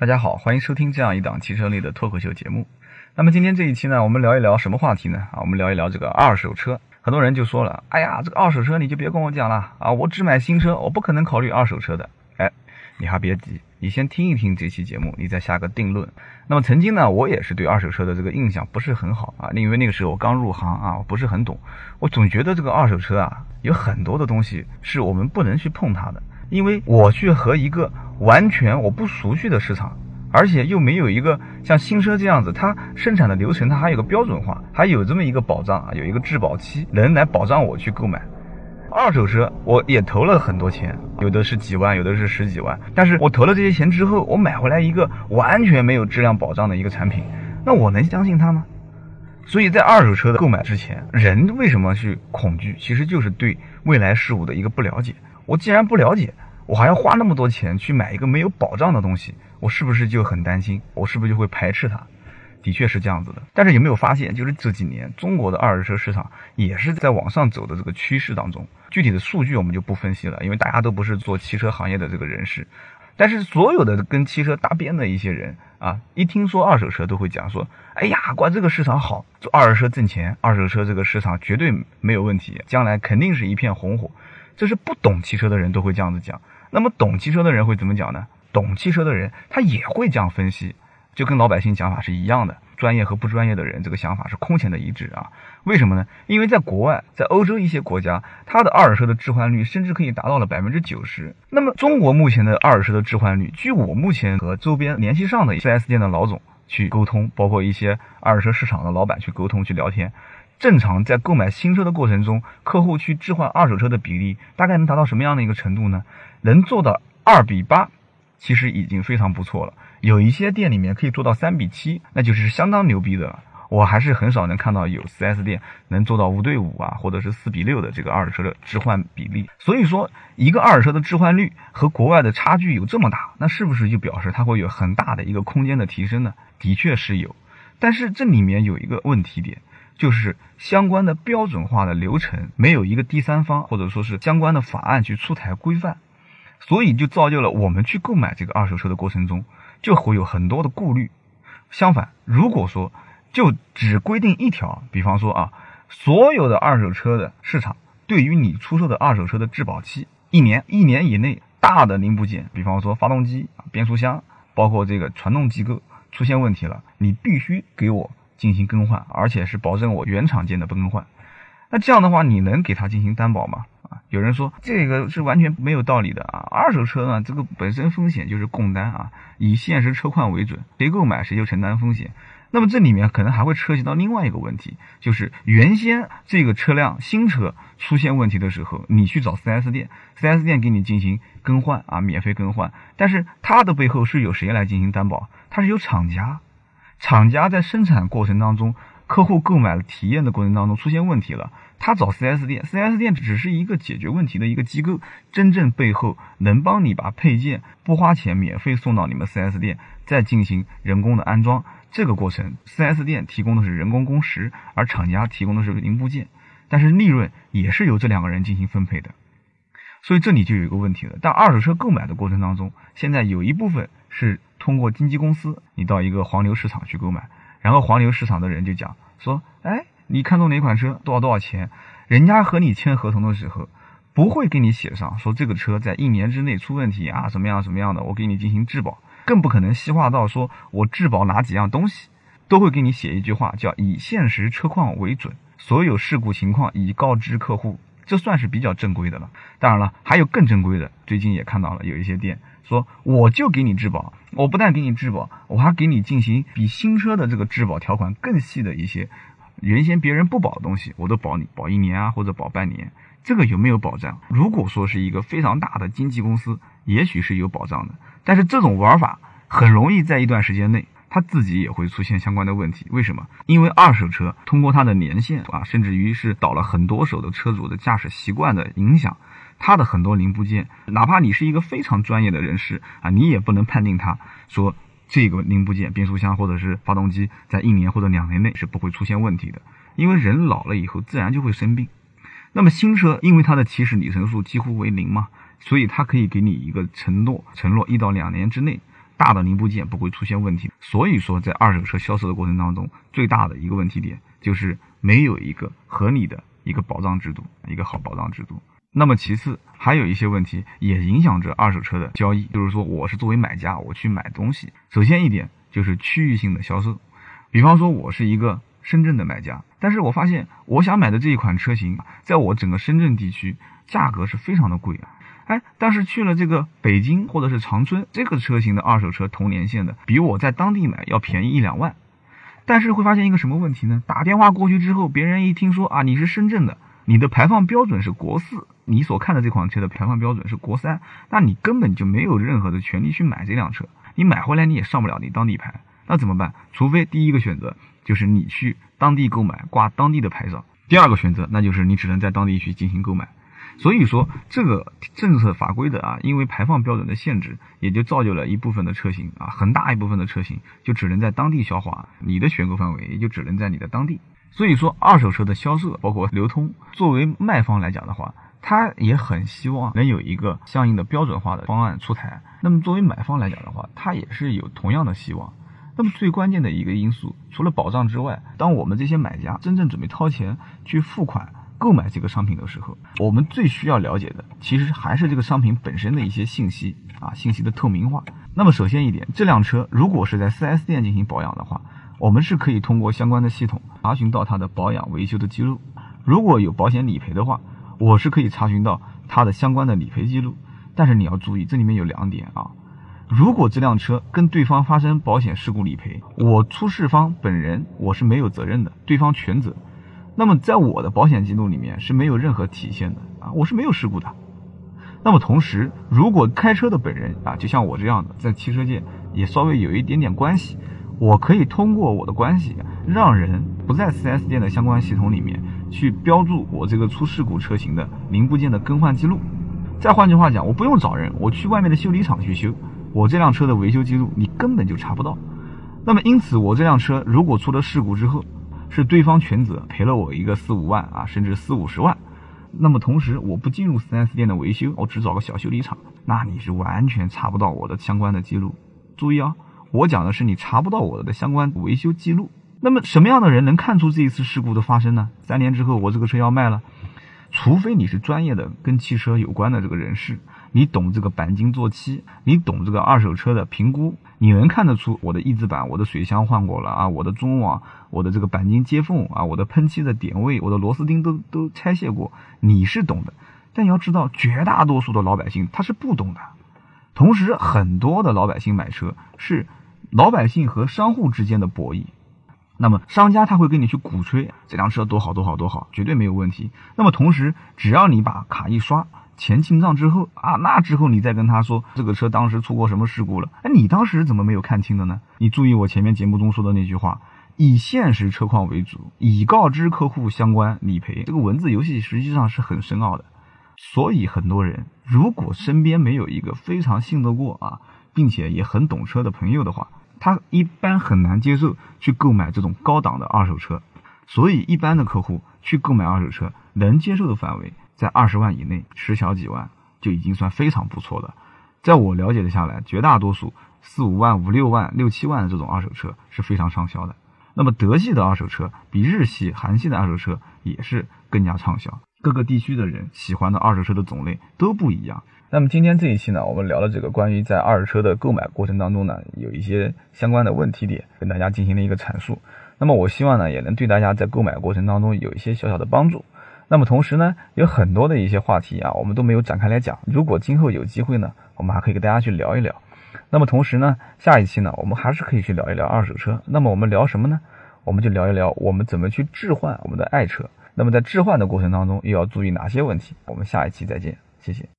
大家好，欢迎收听这样一档汽车类的脱口秀节目。那么今天这一期呢，我们聊一聊什么话题呢？啊，我们聊一聊这个二手车。很多人就说了，哎呀，这个二手车你就别跟我讲了啊，我只买新车，我不可能考虑二手车的。哎，你还别急，你先听一听这期节目，你再下个定论。那么曾经呢，我也是对二手车的这个印象不是很好啊，因为那个时候我刚入行啊，我不是很懂，我总觉得这个二手车啊，有很多的东西是我们不能去碰它的。因为我去和一个完全我不熟悉的市场，而且又没有一个像新车这样子，它生产的流程它还有个标准化，还有这么一个保障啊，有一个质保期，能来保障我去购买二手车。我也投了很多钱，有的是几万，有的是十几万。但是我投了这些钱之后，我买回来一个完全没有质量保障的一个产品，那我能相信它吗？所以在二手车的购买之前，人为什么去恐惧？其实就是对未来事物的一个不了解。我既然不了解，我还要花那么多钱去买一个没有保障的东西，我是不是就很担心？我是不是就会排斥它？的确是这样子的。但是有没有发现，就是这几年中国的二手车市场也是在往上走的这个趋势当中。具体的数据我们就不分析了，因为大家都不是做汽车行业的这个人士。但是所有的跟汽车搭边的一些人啊，一听说二手车都会讲说：“哎呀，管这个市场好，做二手车挣钱，二手车这个市场绝对没有问题，将来肯定是一片红火。”这是不懂汽车的人都会这样子讲，那么懂汽车的人会怎么讲呢？懂汽车的人他也会这样分析，就跟老百姓讲法是一样的。专业和不专业的人这个想法是空前的一致啊！为什么呢？因为在国外，在欧洲一些国家，它的二手车的置换率甚至可以达到了百分之九十。那么中国目前的二手车的置换率，据我目前和周边联系上的 4S 店的老总去沟通，包括一些二手车市场的老板去沟通去聊天。正常在购买新车的过程中，客户去置换二手车的比例大概能达到什么样的一个程度呢？能做到二比八，其实已经非常不错了。有一些店里面可以做到三比七，那就是相当牛逼的了。我还是很少能看到有 4S 店能做到五对五啊，或者是四比六的这个二手车的置换比例。所以说，一个二手车的置换率和国外的差距有这么大，那是不是就表示它会有很大的一个空间的提升呢？的确是有，但是这里面有一个问题点。就是相关的标准化的流程没有一个第三方或者说是相关的法案去出台规范，所以就造就了我们去购买这个二手车的过程中就会有很多的顾虑。相反，如果说就只规定一条，比方说啊，所有的二手车的市场对于你出售的二手车的质保期一年，一年以内大的零部件，比方说发动机、变速箱，包括这个传动机构出现问题了，你必须给我。进行更换，而且是保证我原厂件的不更换。那这样的话，你能给他进行担保吗？啊，有人说这个是完全没有道理的啊。二手车呢，这个本身风险就是共担啊，以现实车况为准，谁购买谁就承担风险。那么这里面可能还会涉及到另外一个问题，就是原先这个车辆新车出现问题的时候，你去找 4S 店，4S 店给你进行更换啊，免费更换。但是它的背后是由谁来进行担保？它是由厂家。厂家在生产过程当中，客户购买了体验的过程当中出现问题了，他找 4S 店，4S 店只是一个解决问题的一个机构，真正背后能帮你把配件不花钱免费送到你们 4S 店，再进行人工的安装，这个过程 4S 店提供的是人工工时，而厂家提供的是零部件，但是利润也是由这两个人进行分配的，所以这里就有一个问题了。但二手车购买的过程当中，现在有一部分是。通过经纪公司，你到一个黄牛市场去购买，然后黄牛市场的人就讲说，哎，你看中哪款车，多少多少钱？人家和你签合同的时候，不会给你写上说这个车在一年之内出问题啊，什么样什么样的，我给你进行质保，更不可能细化到说我质保哪几样东西，都会给你写一句话，叫以现实车况为准，所有事故情况已告知客户，这算是比较正规的了。当然了，还有更正规的，最近也看到了有一些店。说我就给你质保，我不但给你质保，我还给你进行比新车的这个质保条款更细的一些，原先别人不保的东西，我都保你，保一年啊或者保半年，这个有没有保障？如果说是一个非常大的经纪公司，也许是有保障的，但是这种玩法很容易在一段时间内，他自己也会出现相关的问题。为什么？因为二手车通过它的年限啊，甚至于是倒了很多手的车主的驾驶习惯的影响。它的很多零部件，哪怕你是一个非常专业的人士啊，你也不能判定它说这个零部件，变速箱或者是发动机，在一年或者两年内是不会出现问题的。因为人老了以后，自然就会生病。那么新车，因为它的起始里程数几乎为零嘛，所以它可以给你一个承诺，承诺一到两年之内大的零部件不会出现问题。所以说，在二手车销售的过程当中，最大的一个问题点就是没有一个合理的一个保障制度，一个好保障制度。那么其次，还有一些问题也影响着二手车的交易，就是说我是作为买家，我去买东西，首先一点就是区域性的销售，比方说我是一个深圳的买家，但是我发现我想买的这一款车型，在我整个深圳地区价格是非常的贵啊。哎，但是去了这个北京或者是长春，这个车型的二手车同年限的，比我在当地买要便宜一两万。但是会发现一个什么问题呢？打电话过去之后，别人一听说啊你是深圳的，你的排放标准是国四，你所看的这款车的排放标准是国三，那你根本就没有任何的权利去买这辆车。你买回来你也上不了你当地牌，那怎么办？除非第一个选择就是你去当地购买，挂当地的牌照；第二个选择那就是你只能在当地去进行购买。所以说，这个政策法规的啊，因为排放标准的限制，也就造就了一部分的车型啊，很大一部分的车型就只能在当地消化，你的选购范围也就只能在你的当地。所以说，二手车的销售包括流通，作为卖方来讲的话，他也很希望能有一个相应的标准化的方案出台。那么作为买方来讲的话，他也是有同样的希望。那么最关键的一个因素，除了保障之外，当我们这些买家真正准备掏钱去付款。购买这个商品的时候，我们最需要了解的，其实还是这个商品本身的一些信息啊，信息的透明化。那么首先一点，这辆车如果是在 4S 店进行保养的话，我们是可以通过相关的系统查询到它的保养维修的记录。如果有保险理赔的话，我是可以查询到它的相关的理赔记录。但是你要注意，这里面有两点啊，如果这辆车跟对方发生保险事故理赔，我出事方本人我是没有责任的，对方全责。那么在我的保险记录里面是没有任何体现的啊，我是没有事故的。那么同时，如果开车的本人啊，就像我这样的，在汽车界也稍微有一点点关系，我可以通过我的关系，让人不在 4S 店的相关系统里面去标注我这个出事故车型的零部件的更换记录。再换句话讲，我不用找人，我去外面的修理厂去修，我这辆车的维修记录你根本就查不到。那么因此，我这辆车如果出了事故之后，是对方全责赔了我一个四五万啊，甚至四五十万。那么同时，我不进入 4S 店的维修，我只找个小修理厂，那你是完全查不到我的相关的记录。注意啊，我讲的是你查不到我的相关维修记录。那么什么样的人能看出这一次事故的发生呢？三年之后我这个车要卖了，除非你是专业的跟汽车有关的这个人士。你懂这个钣金做漆，你懂这个二手车的评估，你能看得出我的翼子板、我的水箱换过了啊，我的中网、我的这个钣金接缝啊，我的喷漆的点位、我的螺丝钉都都拆卸过，你是懂的。但你要知道，绝大多数的老百姓他是不懂的。同时，很多的老百姓买车是老百姓和商户之间的博弈。那么商家他会跟你去鼓吹这辆车多好多好多好，绝对没有问题。那么同时，只要你把卡一刷。钱进账之后啊，那之后你再跟他说这个车当时出过什么事故了？哎，你当时怎么没有看清的呢？你注意我前面节目中说的那句话，以现实车况为主，以告知客户相关理赔。这个文字游戏实际上是很深奥的，所以很多人如果身边没有一个非常信得过啊，并且也很懂车的朋友的话，他一般很难接受去购买这种高档的二手车。所以一般的客户去购买二手车，能接受的范围。在二十万以内，十小几万就已经算非常不错的。在我了解的下来，绝大多数四五万、五六万、六七万的这种二手车是非常畅销的。那么德系的二手车比日系、韩系的二手车也是更加畅销。各个地区的人喜欢的二手车的种类都不一样。那么今天这一期呢，我们聊了这个关于在二手车的购买过程当中呢，有一些相关的问题点，跟大家进行了一个阐述。那么我希望呢，也能对大家在购买过程当中有一些小小的帮助。那么同时呢，有很多的一些话题啊，我们都没有展开来讲。如果今后有机会呢，我们还可以跟大家去聊一聊。那么同时呢，下一期呢，我们还是可以去聊一聊二手车。那么我们聊什么呢？我们就聊一聊我们怎么去置换我们的爱车。那么在置换的过程当中，又要注意哪些问题？我们下一期再见，谢谢。